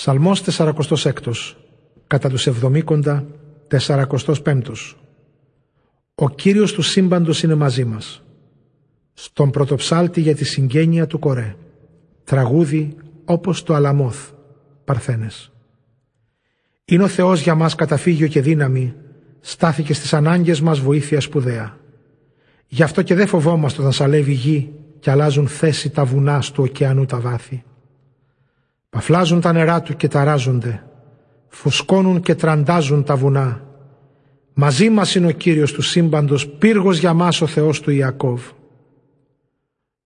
Ψαλμός 46 κατά τους εβδομήκοντα 45 Ο Κύριος του σύμπαντος είναι μαζί μας. Στον πρωτοψάλτη για τη συγγένεια του Κορέ. Τραγούδι όπως το Αλαμόθ. Παρθένες. Είναι ο Θεός για μας καταφύγιο και δύναμη. Στάθηκε στις ανάγκες μας βοήθεια σπουδαία. Γι' αυτό και δεν φοβόμαστε όταν σαλεύει γη και αλλάζουν θέση τα βουνά του ωκεανού τα βάθη. Παφλάζουν τα νερά του και ταράζονται. Φουσκώνουν και τραντάζουν τα βουνά. Μαζί μας είναι ο Κύριος του σύμπαντος, πύργος για μας ο Θεός του Ιακώβ.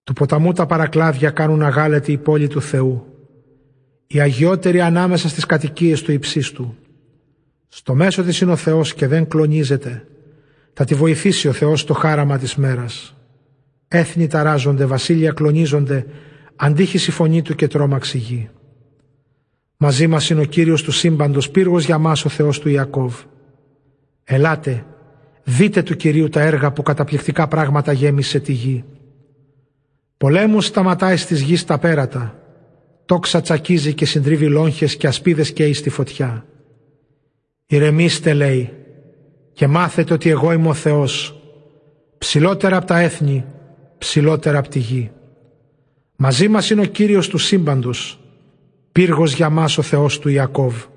Του ποταμού τα παρακλάδια κάνουν αγάλετη η πόλη του Θεού. Οι αγιότεροι ανάμεσα στις κατοικίες του υψίστου. Στο μέσο της είναι ο Θεός και δεν κλονίζεται. Θα τη βοηθήσει ο Θεός στο χάραμα της μέρας. Έθνη ταράζονται, βασίλεια κλονίζονται, αντίχει η φωνή του και τρόμαξ γη. Μαζί μας είναι ο Κύριος του σύμπαντος, πύργος για μας ο Θεός του Ιακώβ. Ελάτε, δείτε του Κυρίου τα έργα που καταπληκτικά πράγματα γέμισε τη γη. Πολέμους σταματάει στις γης τα πέρατα, τόξα τσακίζει και συντρίβει λόγχες και ασπίδες καίει στη φωτιά. Ηρεμήστε λέει και μάθετε ότι εγώ είμαι ο Θεός, ψηλότερα από τα έθνη, ψηλότερα από τη γη. Μαζί μας είναι ο Κύριος του σύμπαντος, πύργος για μας ο Θεός του Ιακώβ.